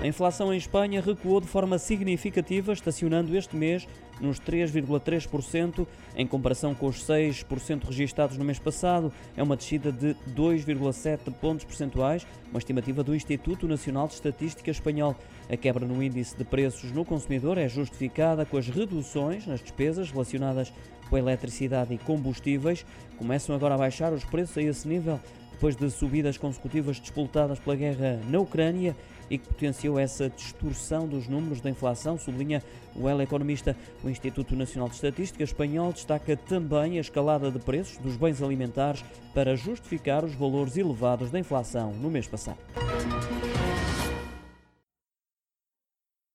A inflação em Espanha recuou de forma significativa, estacionando este mês nos 3,3%, em comparação com os 6% registados no mês passado. É uma descida de 2,7 pontos percentuais, uma estimativa do Instituto Nacional de Estatística Espanhol. A quebra no índice de preços no consumidor é justificada com as reduções nas despesas relacionadas com a eletricidade e combustíveis. Começam agora a baixar os preços a esse nível depois de subidas consecutivas disputadas pela guerra na Ucrânia e que potenciou essa distorção dos números da inflação, sublinha o ela economista. O Instituto Nacional de Estatística espanhol destaca também a escalada de preços dos bens alimentares para justificar os valores elevados da inflação no mês passado.